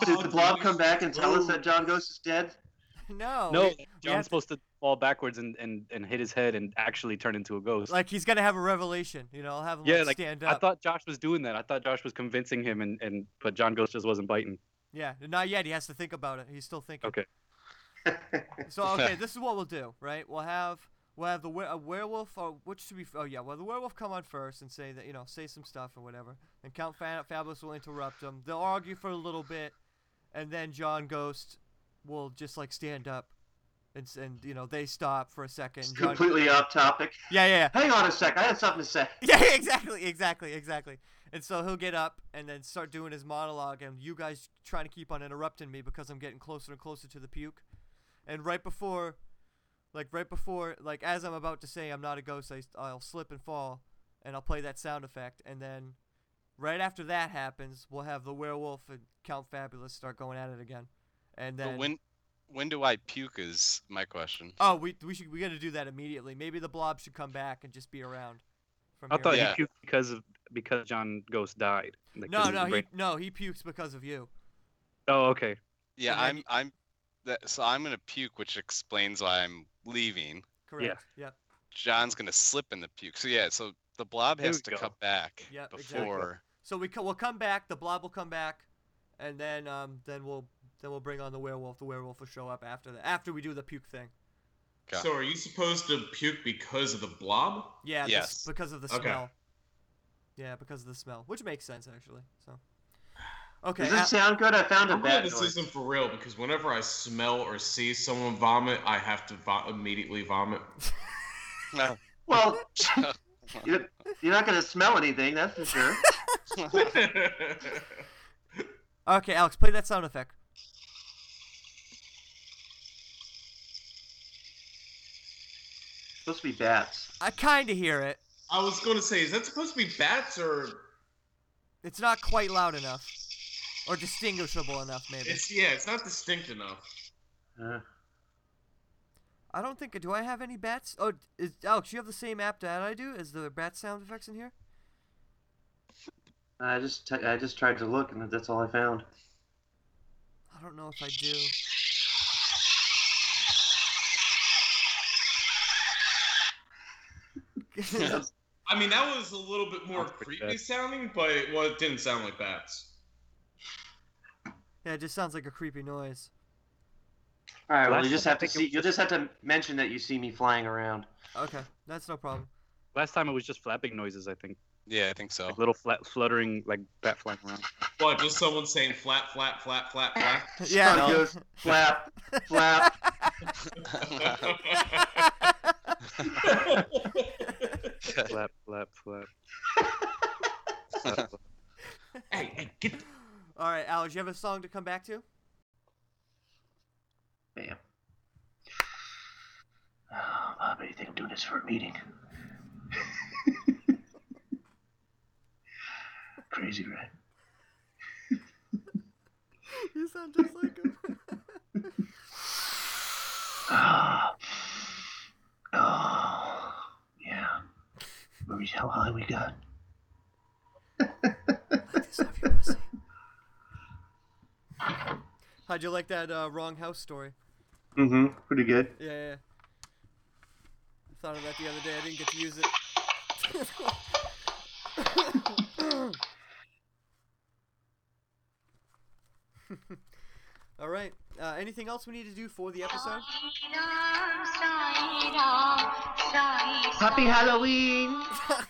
Did the blob come back and tell us that John Ghost is dead? No. no, we- we have John's supposed to fall backwards and, and, and hit his head and actually turn into a ghost. Like he's gonna have a revelation. You know, I'll have him yeah, like, like stand I thought Josh was doing that. I thought Josh was convincing him, and, and but John Ghost just wasn't biting. Yeah, not yet. He has to think about it. He's still thinking. Okay. So okay, this is what we'll do, right? We'll have we'll have the were- werewolf or which should be oh yeah, well the werewolf come on first and say that you know say some stuff or whatever, and Count Fa- Fabulous will interrupt them. They'll argue for a little bit, and then John Ghost will just like stand up, and and you know they stop for a second. It's John- completely off topic. yeah, yeah, yeah. Hang on a sec, I had something to say. Yeah, exactly, exactly, exactly. And so he'll get up and then start doing his monologue, and you guys trying to keep on interrupting me because I'm getting closer and closer to the puke. And right before, like right before, like as I'm about to say I'm not a ghost, I, I'll slip and fall, and I'll play that sound effect, and then right after that happens, we'll have the werewolf and Count Fabulous start going at it again, and then. But when when do I puke? Is my question. Oh, we we should we got to do that immediately. Maybe the blob should come back and just be around. From I here thought on Yeah. he puked because of because John Ghost died. like, 'cause No, no, he no he pukes because of you. Oh, okay. Yeah, I'm you- I'm that so I'm gonna puke, which explains why I'm leaving. Correct. Yeah. Yep. John's gonna slip in the puke. So yeah, so the blob has to go. come back Yep, exactly. before. So we co- we'll come back. The blob will come back, and then um then we'll then we'll bring on the werewolf. The werewolf will show up after that. After we do the puke thing. Okay. So are you supposed to puke because of the blob? Yeah. this- Yes. because of the Okay. smell. Yeah, because of the smell, which makes sense actually. So. Okay. Does it uh, sound good? I found a I'm glad bad this noise. isn't for real because whenever I smell or see someone vomit, I have to vo- immediately vomit. Well, you're, you're not going to smell anything, that's for sure. okay, Alex, play that sound effect. It's supposed to be bats. I kind of hear it. I was going to say, is that supposed to be bats or It's not quite loud enough, or distinguishable enough, maybe. It's yeah, it's not distinct enough. Uh. I don't think. Do I have any bats? Oh, is, Alex, you have the same app that I do? Is the bat sound effects in here? I just t- I just tried to look, and that's all I found. I don't know if I do. I mean, that was a little bit more creepy sounding, but well, it didn't sound like bats. Yeah, it just sounds like a creepy noise. All right. Well, Last you just time I have to think it see. You'll just have to mention that you see me flying around. Okay, that's no problem. Last time it was just flapping noises, I think. Yeah, I think so. Like little flat fluttering, like bat flying around. What? Just someone saying flat, flat, flat, flat, flat. Yeah. No, no. just flap, flap. flap, flap, flap. flap, flap. hey, hey, get. All right, Alex, you have a song to come back to? Bam. Oh, Bob, you think I'm doing this for a meeting? Crazy, right? You sound just like him. Oh, oh, yeah. Where we- How high we got? How'd you like that uh, wrong house story? Mm-hmm. Pretty good. Yeah, yeah. I thought of that the other day. I didn't get to use it. All right. Uh, anything else we need to do for the episode? Happy Halloween!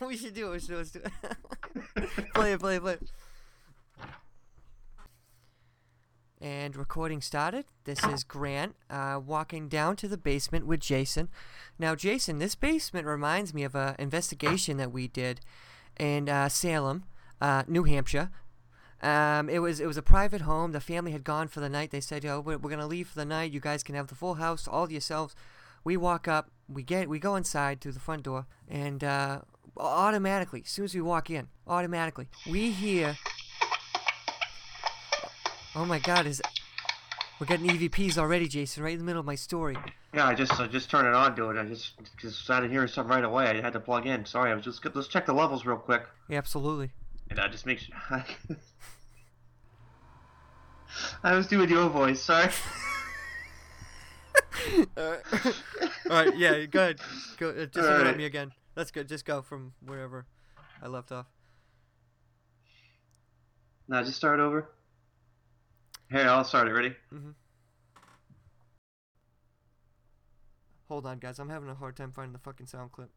we should do it. We should do it. Let's do it. play it, play it, play it. And recording started. This is Grant uh, walking down to the basement with Jason. Now, Jason, this basement reminds me of an investigation that we did in uh, Salem, uh, New Hampshire. Um, it was it was a private home. The family had gone for the night. They said, "Yo, we're, we're gonna leave for the night. You guys can have the full house, all to yourselves." We walk up. We get we go inside through the front door, and uh, automatically, as soon as we walk in, automatically we hear. Oh my God! Is we're getting EVPs already, Jason? Right in the middle of my story. Yeah, I just I just turned it on, dude. I just because started hearing something right away. I had to plug in. Sorry, I was just let's check the levels real quick. Yeah, absolutely. And I just make sure. I was doing your voice. Sorry. All right. All right. Yeah. Go ahead. Go. Uh, just right. me again. That's good. Just go from wherever I left off. Now just start over. Hey, I'll start it. Ready? hmm Hold on, guys. I'm having a hard time finding the fucking sound clip.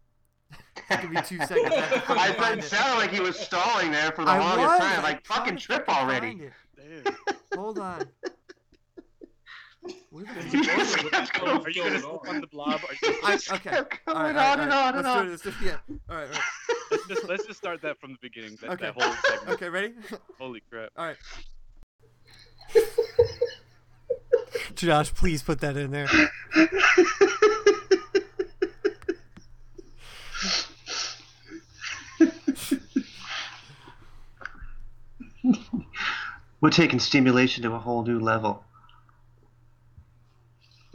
Give me two seconds. I, have to fucking I it it. sounded like he was stalling there for the I longest was. time. Like trying fucking trip fucking already. Hold on. Where the fuck just kept going. Are you gonna step on the blob? Are you I, just okay. kept going all right, on and all right. on and let's. Do it, let's do it. Yeah. All right. All right. let's just let's just start that from the beginning. That, Okay. that whole segment. Okay. Ready? Holy crap! All right. Josh, please put that in there. We're taking stimulation to a whole new level.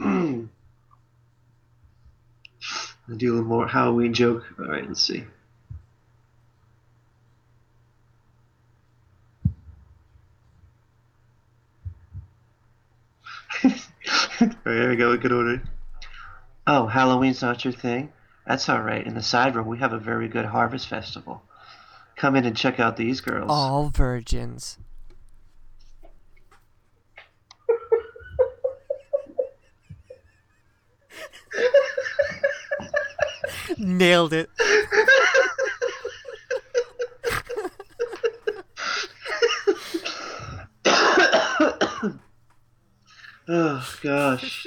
I'll do a little more Halloween joke. All right, let's see. All right, there we go. Good order. Oh, Halloween's not your thing? That's all right. In the side room, we have a very good harvest festival. Come in and check out these girls. All virgins. Nailed it. Oh gosh.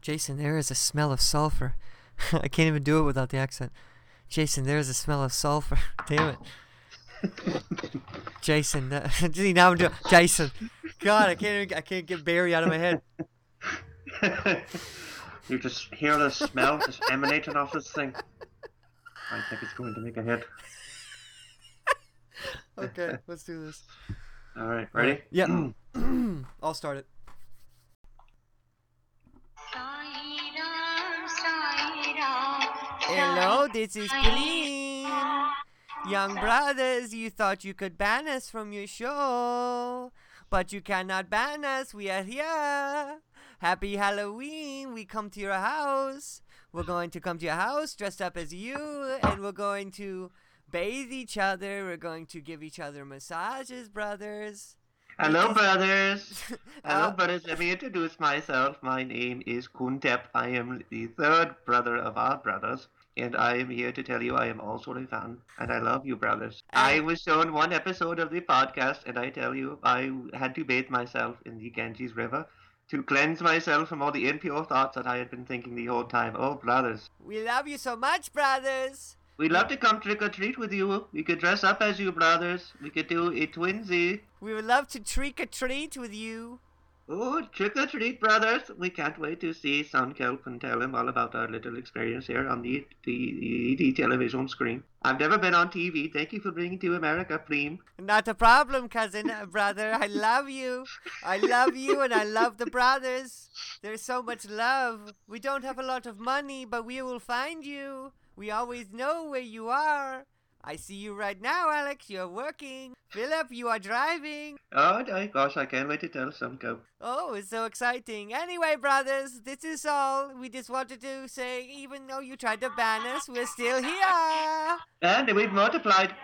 Jason, there is a smell of sulfur. I can't even do it without the accent. Jason, there is a smell of sulfur. Damn it. Jason, uh, see now I'm doing Jason. God, I can't even, I can't get Barry out of my head. you just hear the smell just emanating off this thing. I think it's going to make a hit. Okay, let's do this. All right, ready? Yep. I'll start it. Hello, this is Pauline. Young brothers, you thought you could ban us from your show. but you cannot ban us. We are here. Happy Halloween. We come to your house. We're going to come to your house dressed up as you, and we're going to bathe each other. We're going to give each other massages, brothers. Hello, brothers. Hello, Uh, brothers. Let me introduce myself. My name is Kuntep. I am the third brother of our brothers, and I am here to tell you I am also a fan, and I love you, brothers. I was shown one episode of the podcast, and I tell you, I had to bathe myself in the Ganges River to cleanse myself from all the impure thoughts that I had been thinking the whole time. Oh, brothers. We love you so much, brothers. We'd love to come trick or treat with you. We could dress up as you, brothers. We could do a twinsy. We would love to trick or treat with you. Oh, trick or treat, brothers! We can't wait to see Sunkelp and tell him all about our little experience here on the, the, the television screen. I've never been on TV. Thank you for bringing to America, Preem. Not a problem, cousin, uh, brother. I love you. I love you and I love the brothers. There's so much love. We don't have a lot of money, but we will find you. We always know where you are. I see you right now, Alex. You're working. Philip, you are driving. Oh, my gosh, I can't wait to tell some go. Oh, it's so exciting. Anyway, brothers, this is all. We just wanted to say, even though you tried to ban us, we're still here. And we've multiplied.